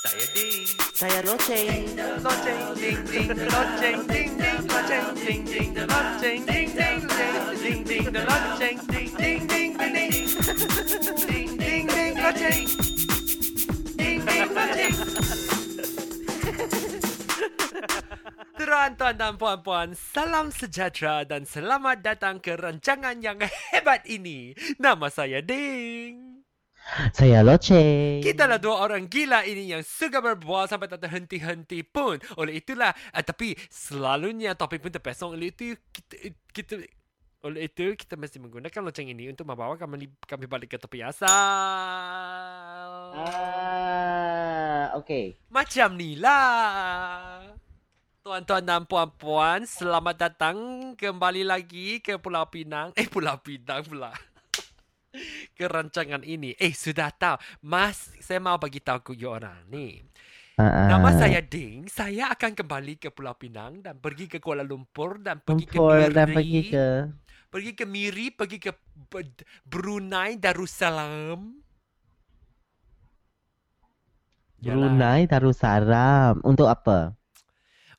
Saya Ding. Saya loceng. Loceng, ding, ding, loceng, ding, ding, loceng, ding, ding, loceng, ding, ding, ding, ding, loceng, ding, ding, ding, ding, ding, ding, ding, loceng, ding, ding, loceng. Tuan-tuan dan puan-puan, salam sejahtera dan selamat datang ke rancangan yang hebat ini. Nama saya Ding. Saya loceng. Kita lah dua orang gila ini yang suka berbual sampai tak terhenti-henti pun. Oleh itulah, uh, tapi selalunya topik pun terpesong. Oleh itu, kita, kita oleh itu, kita mesti menggunakan loceng ini untuk membawa kami, kami balik ke topik asal. Ah, okey. Macam ni lah. Tuan-tuan dan puan-puan, selamat datang kembali lagi ke Pulau Pinang. Eh, Pulau Pinang pula. Ke rancangan ini. Eh, sudah tahu. Mas, saya mau bagi tahu ke you orang ni. Uh, Nama saya Ding. Saya akan kembali ke Pulau Pinang dan pergi ke Kuala Lumpur dan pergi ke Lumpur Miri. dan pergi ke pergi ke Miri, pergi ke Brunei Darussalam. Brunei Darussalam. Untuk apa?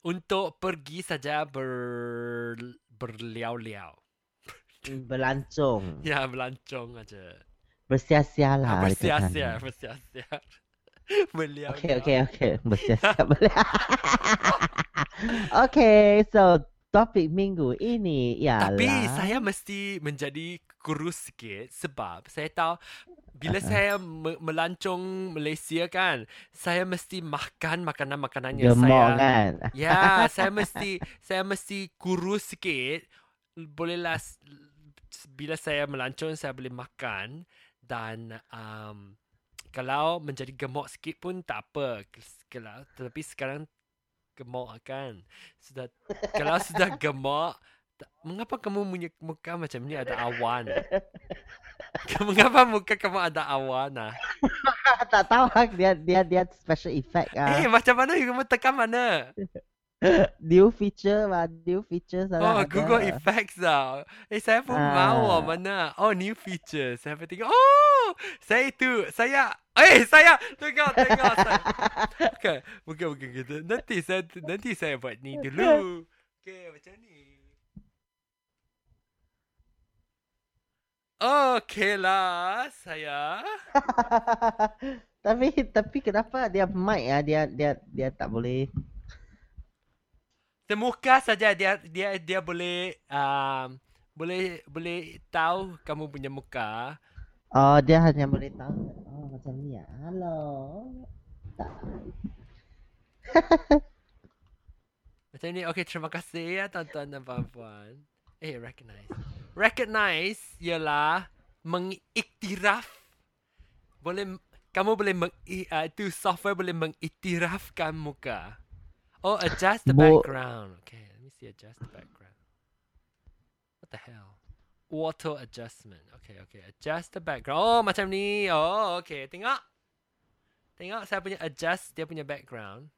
Untuk pergi saja ber berliau-liau. Berlancong. Ya, melancong aja. Bersia-sia lah. Ah, dekat bersia-sia, bersia-sia. Beliau. Okey, okey, okey. Bersia-sia boleh. Okey, so topik minggu ini ialah Tapi saya mesti menjadi kurus sikit sebab saya tahu bila Uh-uh. saya me- melancong Malaysia kan, saya mesti makan makanan-makanan yang gemuk saya kan. Ya, saya mesti saya mesti kurus sikit. Bolehlah bila saya melancong saya boleh makan dan um, kalau menjadi gemuk sikit pun tak apa. Kalau tapi sekarang gemuk kan. Sudah kalau sudah gemuk Mengapa kamu punya muka macam ni ada awan? Mengapa muka kamu ada awan ah? tak tahu ah, dia dia dia special effect Eh, ah. macam mana kamu tekan mana? New feature lah, new feature Oh, sana ada. Google Effects. Eh, saya pun Ah. oh, mana. Oh, new feature. Saya pun tengok. Oh, saya itu. Saya. Eh, saya. Tengok, tengok. saya. Bukan, bukan, bukan gitu. Nanti saya, nanti saya buat ni dulu. Okay, macam ni. Okay lah, saya. tapi tapi kenapa dia mic ah dia dia dia tak boleh Semuka saja dia dia dia boleh um, boleh boleh tahu kamu punya muka. Oh dia hanya boleh tahu Oh macam ni ya Halo Tak Macam ni, okay, terima kasih ya tuan-tuan dan puan-puan. Eh, recognize. Recognize ialah mengiktiraf. Boleh, kamu boleh meng, uh, itu software boleh mengiktirafkan muka. Oh, adjust the Bo- background. Okay, let me see adjust the background. What the hell? Auto adjustment. Okay, okay. Adjust the background. Oh, macam ni. Oh, okay. Tengok. Tengok saya punya adjust dia punya background.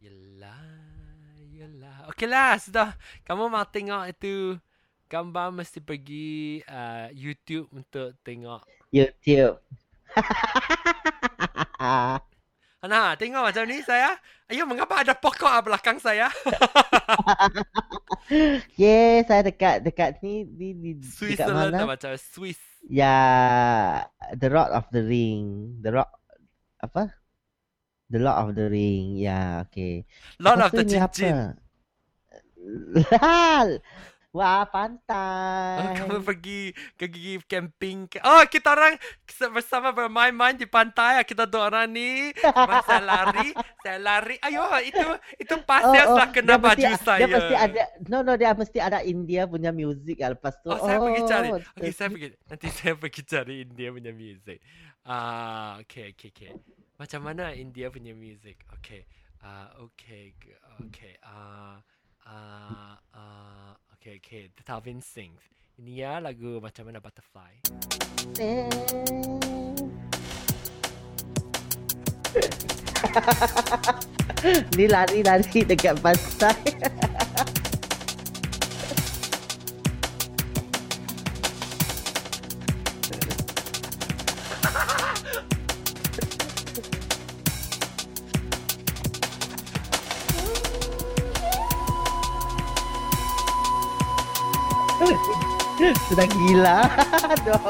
Yelah, yelah. Okey lah, sudah. Kamu mau tengok itu gambar mesti pergi uh, YouTube untuk tengok. YouTube Nah, tengok macam ni saya. Ayo, mengapa ada pokok di belakang saya? Yeah saya dekat dekat ni di, di dekat Switzerland mana macam Swiss. Ya The Lord of the Ring The Rock Apa The Lord of the Ring Ya okay Lord Lepas of the Cincin. Wah Oh, pantai kamu pergi pergi camping. ke- Oh, kita orang bersama bermain-main di pantai. Kita dua orang ni. Saya lari. Saya lari. Ayo, itu itu pasir oh, oh, kena dia baju mesti, saya. Dia mesti ada No no dia mesti ada India punya music lah Lepas tu Oh, saya pergi cari. oh, Okey, saya pergi. Nanti saya pergi cari India punya music. Ah, okey, okey, okey. Macam mana India punya music? Okey. Ah, okey, g- okey. Ah, ah, okey, okey. The Talvin sings. Ini ya lagu macam mana Butterfly. Ni lari-lari dekat pantai Sudah gila. Aduh.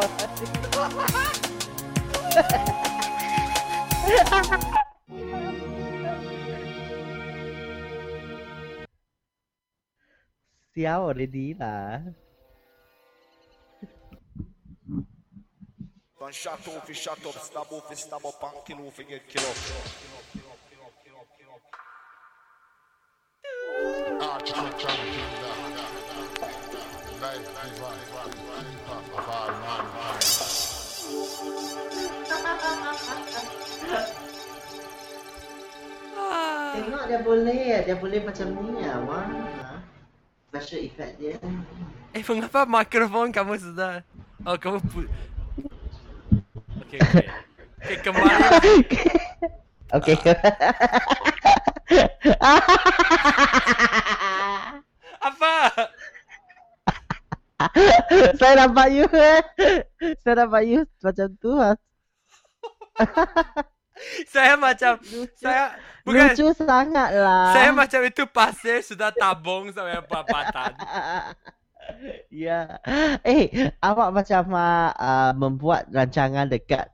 Siao already lah. Man shut off, shut up, stab off, stab up, and kill off, get kill up. Arch champion, life is one of all mankind. Ah. Tengok dia boleh, dia boleh macam ni ya, wah. Special effect dia. Eh, mengapa mikrofon kamu sudah... Oh, kamu pu... Okay, okay. Okay, kembali. Okay. Apa? Saya nampak you eh. Saya nampak you macam tu ah. Saya macam... Saya... Bukan... Lucu sangat lah. Saya macam itu pasir sudah tabung sampai babatan. Ya. Eh, awak macam uh, membuat rancangan dekat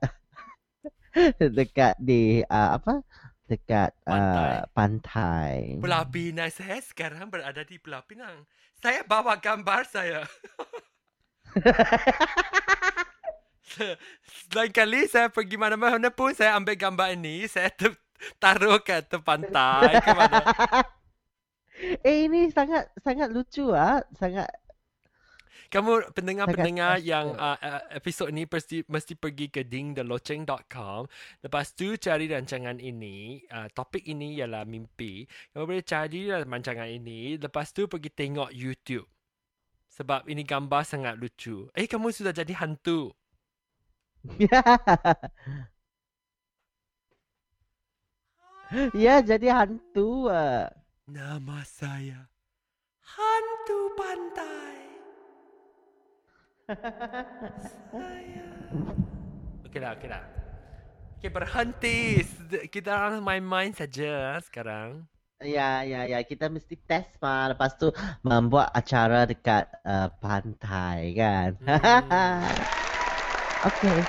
dekat di uh, apa? Dekat uh, pantai. Pulau Pinang saya sekarang berada di Pulau Pinang. Saya bawa gambar saya. Lain kali saya pergi mana-mana pun saya ambil gambar ini, saya ter- taruh ke atas pantai ke mana. eh ini sangat sangat lucu ah, sangat Kamu pendengar-pendengar yang uh, episod ini mesti mesti pergi ke dingtheloceng.com. Lepas tu cari rancangan ini. Uh, topik ini ialah mimpi. Kamu boleh cari rancangan ini. Lepas tu pergi tengok YouTube. Sebab ini gambar sangat lucu. Eh, kamu sudah jadi hantu. ya jadi hantu ah. Nama saya Hantu Pantai. saya. Okey lah, okey lah. Berhenti. Kita main-main saja sekarang. Ya, ya, ya. Kita mesti test mah. Lepas tu membuat acara dekat uh, pantai kan. Hmm. okay.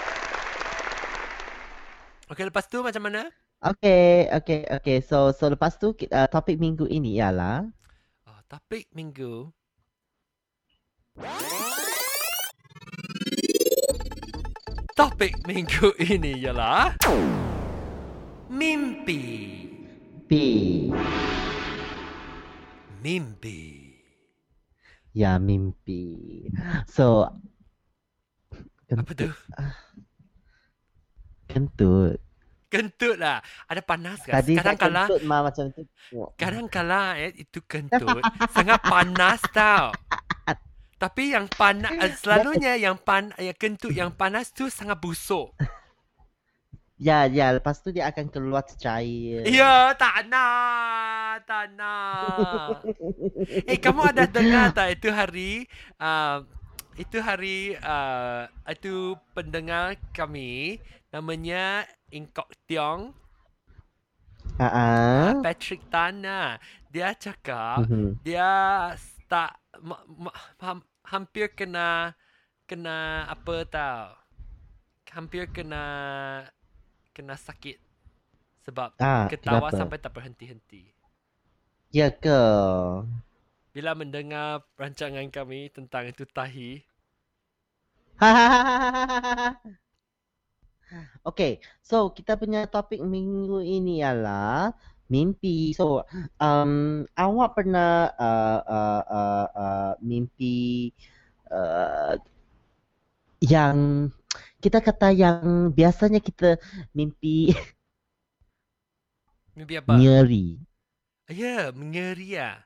Okey, lepas tu macam mana? Okay, okay, okay. So, so lepas tu uh, topik minggu ini ialah Oh, topik minggu. Topik minggu ini ialah mimpi. P. Mimpi. Ya, mimpi. So, Apa tu? kentut. Kentut lah. Ada panas kan? Tadi saya Kadang-kala kentut mah macam tu. Kadang-kala eh, itu kentut sangat panas tau. Tapi yang panas selalunya yang pan yang kentut yang panas tu sangat busuk. Ya, ya. Lepas tu dia akan keluar cair. Ya, tak nak. Tak nak. Eh, kamu ada dengar tak itu hari uh, itu hari uh, itu pendengar kami namanya Ingkok Tiong ah. Patrick Tana. Dia cakap Mhm. dia tak ma, ma, ham, hampir kena kena apa tau. Hampir kena kena sakit sebab Ah, ketawa kenapa? sampai tak berhenti-henti. Ya ke? Bila mendengar rancangan kami tentang itu tahi, Okay, so kita punya topik minggu ini ialah mimpi. So, um, awak pernah uh, uh, uh, uh, mimpi uh, yang kita kata yang biasanya kita mimpi mimpi apa? ngeri. Ya, mengeri ah.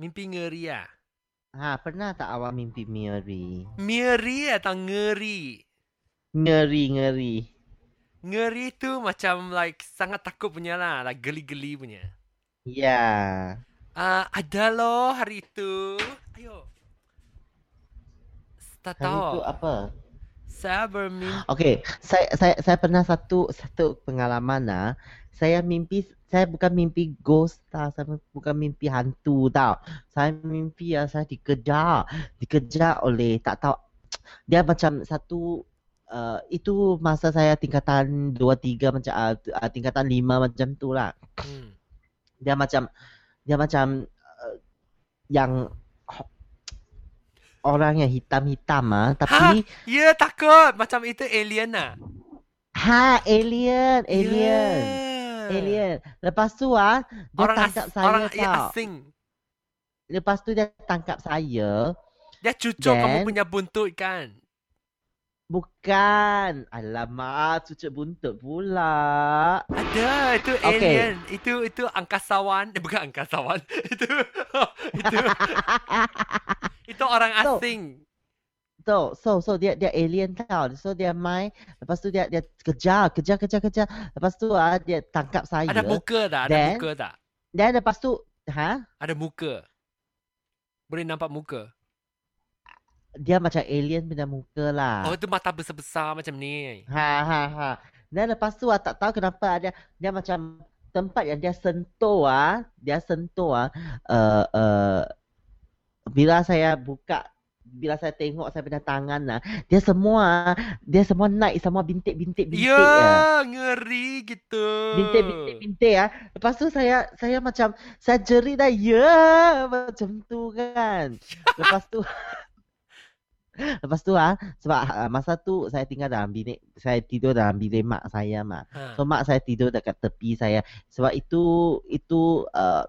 Mimpi ngeri ah. Ha, pernah tak awak mimpi ngeri? Miri atau ngeri? Ngeri, ngeri. Ngeri tu macam like sangat takut punya lah, like geli-geli punya. Ya. Ah, ada loh hari itu. Ayo. Tak Hari itu tahu. apa? Saya bermimpi. Okey, saya saya saya pernah satu satu pengalaman ah. Saya mimpi saya bukan mimpi ghost tau, saya bukan mimpi hantu tau. Saya mimpi ya saya dikejar, dikejar oleh tak tahu dia macam satu uh, itu masa saya tingkatan 2 3 macam uh, uh, tingkatan 5 macam tu lah. Hmm. Dia macam dia macam uh, yang orang yang hitam-hitam ah tapi Ya takut macam itu alien lah. Ha, alien, alien. Yeah. Alien. Lepas tu ah, dia Orang tangkap as- saya orang tau. yang asing. Lepas tu dia tangkap saya. Dia cucuk kamu Then- punya buntut kan. Bukan. Alamak, cucuk buntut pula. Ada itu Okay. alien. Itu itu angkasawan. Eh, bukan angkasawan. itu itu itu orang asing. So, so, so dia dia alien tau. So dia main. Lepas tu dia dia kejar, kejar, kejar, kejar. Lepas tu ah dia tangkap saya. Ada muka tak? Ada Then- muka tak? Dan lepas tu, ha? Ada muka. Boleh nampak muka. Dia macam alien punya muka lah. Oh, itu mata besar-besar macam ni. Ha ha ha. Dan lepas tu ah, tak tahu kenapa dia dia macam tempat yang dia sentuh ah, dia sentuh ah uh, uh, bila saya buka bila saya tengok saya punya tangan lah, dia semua dia semua naik semua bintik-bintik bintik Ya, ah. ngeri gitu. Bintik-bintik bintik ah. Lepas tu saya saya macam saya jerit dah ya macam tu kan. Lepas tu Lepas tu ah sebab ah, masa tu saya tinggal dalam bilik saya tidur dalam bilik mak saya mah. Ha. So mak saya tidur dekat tepi saya. Sebab itu itu uh,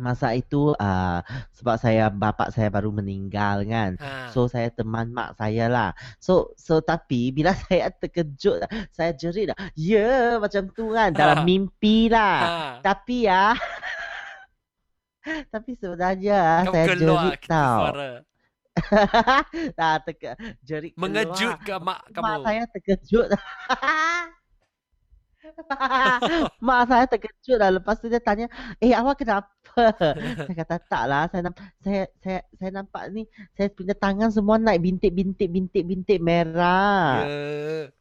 masa itu uh, sebab saya bapak saya baru meninggal kan. Ha. So saya teman mak saya lah. So so tapi bila saya terkejut saya jerit. Ya macam tu kan dalam Ha. mimpi lah. ha. Tapi ya tapi sebenarnya Kau saya jerit tau. suara. tak teka, jerit Mengejut ke mak kamu? Mak saya terkejut. Mak saya terkejut lah. Lepas tu dia tanya, eh awak kenapa? saya kata tak lah. Saya, namp- saya, saya, saya nampak ni, saya punya tangan semua naik bintik-bintik, bintik-bintik merah. Ya.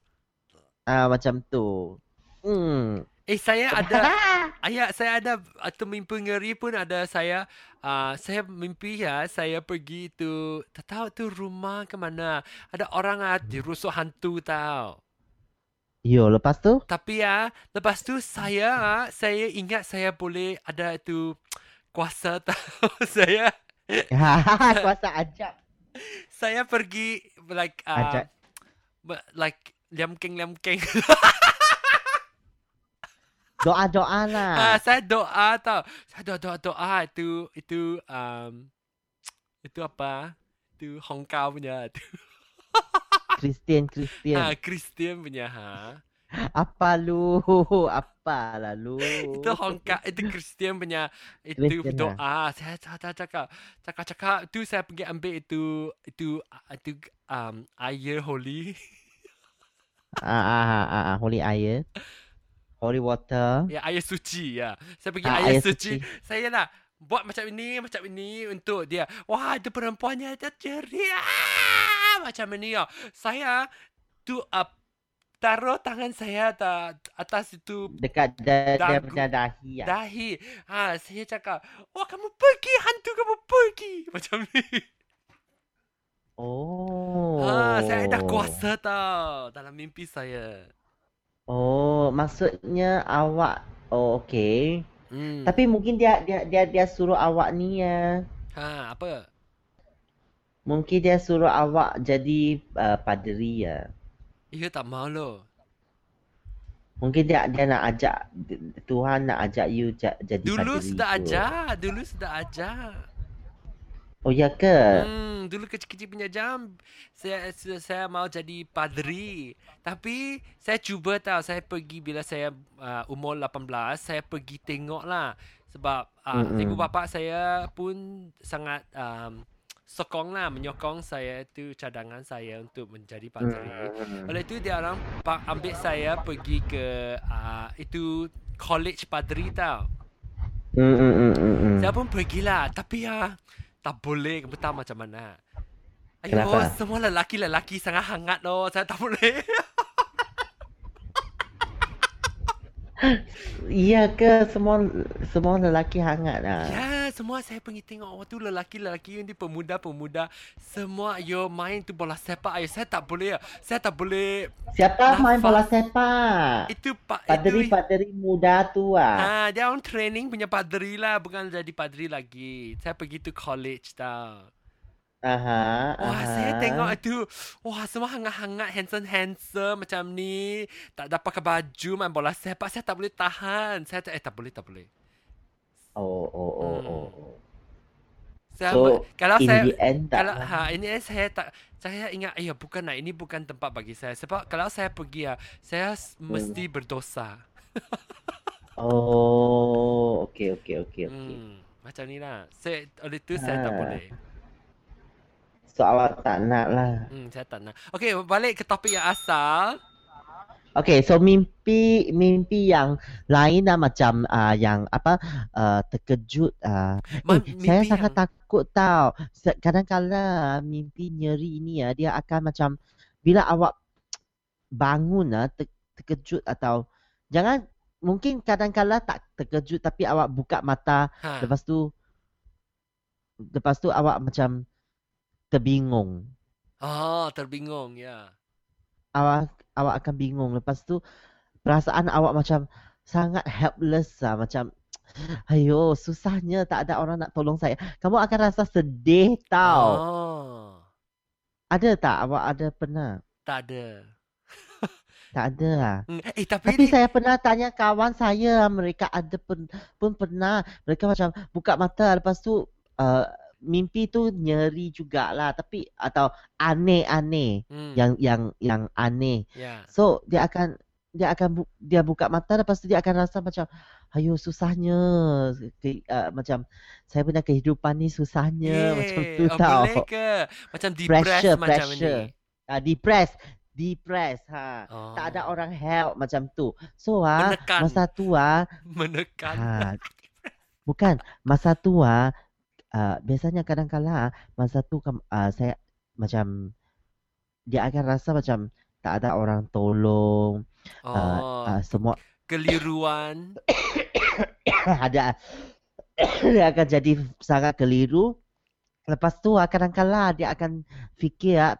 Ah macam tu. Hmm. Eh saya ada ayat saya ada atau mimpi ngeri pun ada saya uh, saya mimpi ya saya pergi tu tak tahu tu rumah ke mana ada orang ah dirusuk hantu tau Yo, lepas tu? tapi ya lepas tu saya ah, saya ingat saya boleh ada tu kuasa tau saya Kuasa ajab. saya pergi like Ajak. uh, but like liam keng liam keng Doa-doa lah. Ah, saya doa tau. Saya doa doa doa itu itu um, itu apa? Itu Hong Kong punya tu. Kristian, Kristian. Ha, Christian punya ha. Apa lu? Apa lah lu? Itu Hong Kong itu Christian punya itu Christian doa. Saya cakap cakap cakap cakap tu saya pergi ambil itu itu itu um air holy. Ah, ah, ah, ah, ah, holy air. Holy water. ya air suci ya. Saya pergi Ah, air, air suci. suci. Saya lah buat macam ini macam ini untuk dia. Wah, itu perempuannya dia ceria. Macam ini ya. Saya tu uh, taruh tangan saya atas, atas itu Dekat da, Dagu. punya dahi ya. dahi. Ha, saya cakap, "Wah, kamu pergi hantu kamu pergi." Macam ni. Oh. Ha, saya ada kuasa tau dalam mimpi saya. Oh, maksudnya awak Oh, okey. Hmm. Tapi mungkin dia dia dia dia suruh awak ni ya. ha, apa? Mungkin dia suruh awak jadi uh, padri ya. Ya tak mau loh. Mungkin dia dia nak ajak Tuhan nak ajak you ja, jadi Dulu padri sudah tu. ajak, dulu sudah ajak. Oh ya ke? Hmm, dulu kecil-kecil punya jam saya saya, mau jadi padri. Tapi saya cuba tahu saya pergi bila saya uh, umur 18, saya pergi tengok lah sebab uh, ibu bapa saya pun sangat um, sokong lah menyokong saya tu cadangan saya untuk menjadi padri. Hmm. Oleh itu dia orang ambil saya pergi ke uh, itu college padri tau. Hmm, hmm. Saya pun pergilah tapi ya tak boleh entah macam mana. Ayo, Kenapa? semua lelaki-lelaki sangat hangat loh. Saya tak boleh. Iya ke semua semua lelaki hangat lah. ya, semua saya pergi tengok waktu lelaki-lelaki yang di pemuda-pemuda. Semua ayo main tu bola sepak. Ayo, saya tak boleh. Saya tak boleh. Siapa main Nafas. bola sepak? Itu pak. Padri-padri muda tu ah. Ah, dia orang training punya padri lah, bukan jadi padri lagi. Saya pergi tu college tau. Aha, Wah, aha. saya tengok itu. Wah, semua hangat-hangat, handsome-handsome macam ni. Tak dapat pakai baju, main bola sepak. Saya tak boleh tahan. Saya tak, eh, tak boleh, tak boleh. Oh, oh, oh, Hmm. oh, oh. Saya, So, kalau in saya, the end tak kalau lah. ha ini saya tak saya ingat ya bukan lah ini bukan tempat bagi saya sebab kalau saya pergi ya saya Hmm. mesti berdosa. Oh, okey okey okey okey. Hmm, macam ni lah. Saya oleh tu saya tak Ha. boleh. So awak tak nak lah. Hmm, saya tak nak. Okey, balik ke topik yang asal. Okay, so mimpi mimpi yang lain lah macam uh, yang apa uh, terkejut. Uh, Ma- eh, saya mimpi sangat yang- takut tau. Kadang-kadang mimpi nyeri ni ya, dia akan macam bila awak bangun ah ter- terkejut atau jangan mungkin kadang-kadang tak terkejut tapi awak buka mata Ha. lepas tu lepas tu awak macam terbingung. Oh, terbingung ya. awak awak akan bingung. Lepas tu perasaan awak macam sangat helpless lah. Macam ayo susahnya tak ada orang nak tolong saya. Kamu akan rasa sedih tau. Oh, ada tak? Awak ada pernah? Tak ada. tak ada lah. Hmm, eh tapi, tapi ni, saya pernah tanya kawan saya mereka ada pun, pun pernah. Mereka macam buka mata lepas tu uh, mimpi tu nyeri jugalah tapi atau aneh-aneh hmm, yang yang yang aneh ya. So dia akan dia akan bu, dia buka mata lepas tu dia akan rasa macam ayo susahnya ke, uh, macam saya punya kehidupan ni susahnya macam tu oh, tau. boleh ke? Macam depressed Pressure, macam pressure. ni. Uh, depress, depress ha. Oh, Tak ada orang help macam tu. So ah Menekan. masa tu ah menekan. ha, bukan masa tu ah uh, biasanya kadang-kala masa tu uh, saya macam dia akan rasa macam tak ada orang tolong Oh, uh, uh, semua keliruan. ada dia akan jadi sangat keliru. Lepas tu ah, kadang-kala dia akan fikir ah,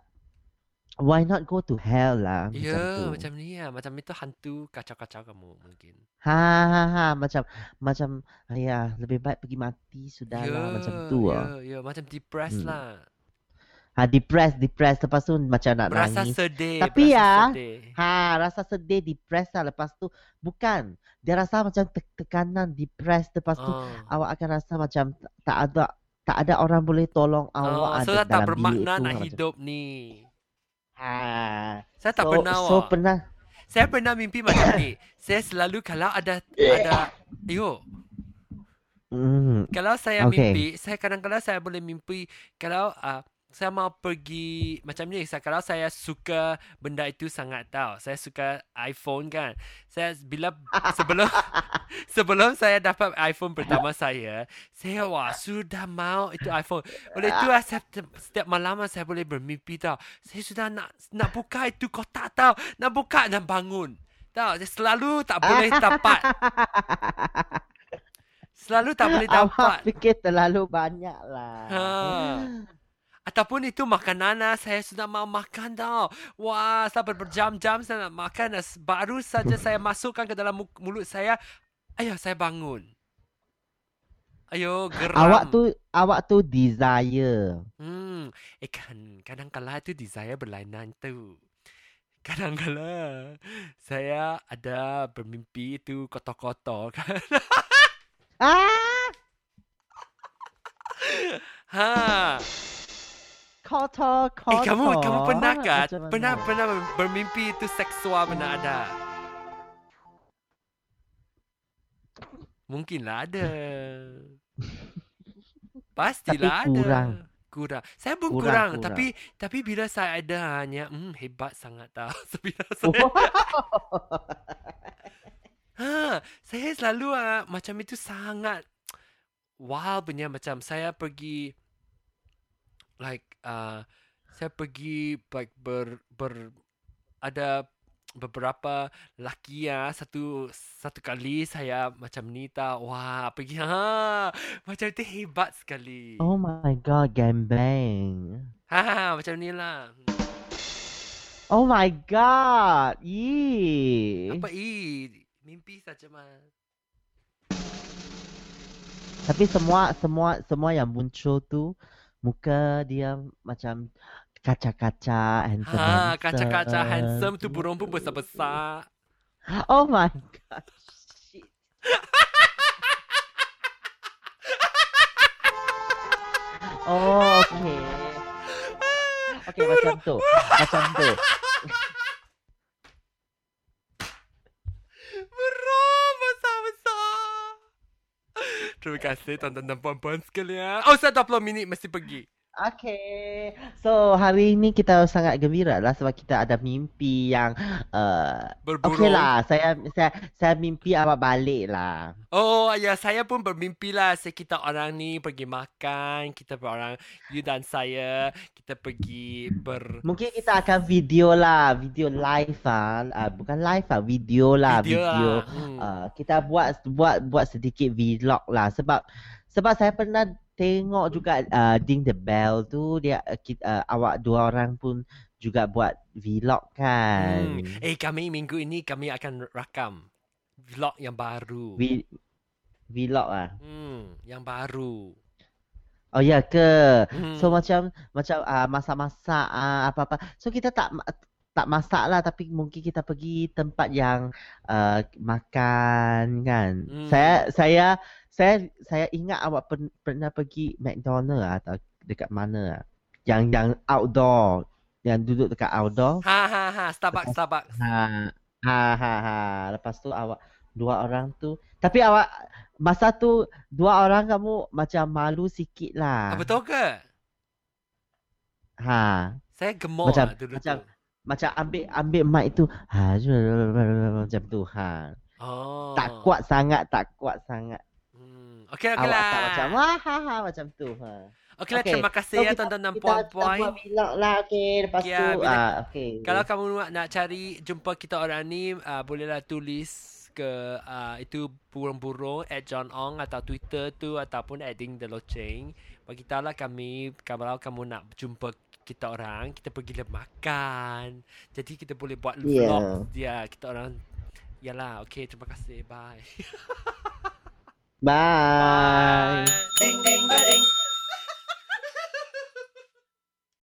why not go to hell lah macam Ya, tu. macam ni ya. Macam itu hantu kacau-kacau kamu mungkin. Ha ha ha macam macam ya lebih baik pergi mati sudahlah macam tu ya, ah. ya, macam depressed Hmm. lah. Ha depressed depressed lepas tu macam nak Berasa nangis. sedih. Tapi berasa ya, sedih. Ha rasa sedih depressed lah lepas tu bukan dia rasa macam te- tekanan depressed lepas tu Oh. awak akan rasa macam tak- ada tak ada orang boleh tolong Oh, awak so ada dah tak dalam bermakna nak macam- hidup ni. Ha. Saya tak so, pernah So wak. pernah Saya pernah mimpi macam ni. Saya selalu kalau ada ada Ayo, Hmm. kalau saya Okay. mimpi, saya kadang-kadang saya boleh mimpi kalau uh, saya mau pergi macam ni. Kalau saya suka benda itu sangat tahu. Saya suka iPhone kan. Saya bila sebelum sebelum saya dapat iPhone pertama saya, saya wah sudah mau itu iPhone. Oleh itu saya, setiap malam saya boleh bermimpi tau. Saya sudah nak nak buka itu kotak tau. Nak buka dan bangun. Tahu, saya selalu tak boleh dapat. Selalu tak boleh dapat. Awak fikir terlalu banyak lah. Ha. Ataupun itu makanan lah. Saya sudah mau makan tau. Wah, sampai berjam-jam saya nak makan. Baru saja saya masukkan ke dalam mu- mulut saya. Ayah, saya bangun. Ayo, geram. Awak tu awak tu desire. Hmm, eh kan, kadang-kala itu desire berlainan tu. Kadang-kala saya ada bermimpi itu kotor-kotor kan. kotor Eh kotor. kamu kamu pernah kan? Pernah pernah bermimpi itu seksual pernah ada? Mungkinlah ada. Pastilah Tapi ada. kurang. Kurang. Saya pun kurang, Kurang, kurang. tapi tapi bila saya ada hanya hmm hebat sangat tau. bila Oh. saya ha, saya selalu ah, macam itu sangat wow punya macam saya pergi like uh, saya pergi like, ber ber ada beberapa laki ya satu satu kali saya macam ni tak wah pergi ha macam itu hebat sekali Oh my god, gambang. ha macam ni lah Oh my god. Yee. apa i mimpi saja mah Tapi semua semua semua yang muncul tu muka dia macam kaca-kaca handsome. ha kaca-kaca handsome tu burung pun besar-besar Oh my god. Shit. oh, okay. Okay, macam tu. Macam tu. burung besar-besar Terima kasih tuan-tuan dan puan-puan sekalian. Oh, saya 20 minit mesti pergi. Okay. So, hari ini kita sangat gembira lah sebab kita ada mimpi yang uh, Berburung. Okay lah, saya saya saya mimpi awak balik lah. Oh, ya saya pun bermimpi lah. Saya kita orang ni pergi makan. Kita orang, you dan saya, kita pergi ber... Mungkin kita akan video lah, video live ah, uh, bukan live ah, video lah, Video video. lah. Hmm. Uh, kita buat buat buat sedikit vlog lah sebab sebab saya pernah tengok juga uh, Ding the Bell tu dia uh, uh, awak dua orang pun juga buat vlog kan. Hmm. Eh, kami minggu ini kami akan rakam vlog yang baru. Vi, vlog ah. Hmm, yang baru. Oh ya ke? Hmm. So macam macam uh, masak-masak uh, apa-apa. So kita tak tak masak lah tapi mungkin kita pergi tempat yang uh, makan kan. Hmm. Saya saya saya saya ingat awak pen, pernah pergi McDonald lah atau dekat mana lah. Yang yang outdoor, yang duduk dekat outdoor. Ha ha ha, Starbucks, Starbucks. Ha ha ha ha. Lepas tu awak dua orang tu. Tapi awak masa tu dua orang kamu macam malu sikit lah. Ah, betul ke? Ha. Saya gemuk Macam- lah dulu macam- tu. Macam ambil ambil mic tu. Ha. Macam tu. Ha. Oh. Tak kuat sangat, tak kuat sangat. Hmm. Okey, okey Awak lah. tak macam wah ha ha macam tu. Ha. Okey lah, Okey. terima kasih So, ya tuan-tuan dan Kita, kita puan-puan. buat vlog lah okey. Lepas Ya, tu bila- ah okey. Kalau kamu nak, nak cari jumpa kita orang ni, uh, bolehlah tulis ke uh, itu burung-burung at John Ong atau Twitter tu ataupun at Ding The Loceng. Beritahulah kami kalau kamu nak jumpa kita orang, kita pergi makan. Jadi kita boleh buat vlog dia kita orang. Yalah, okey, terima kasih. Bye. Bye. Ding ding ba ding.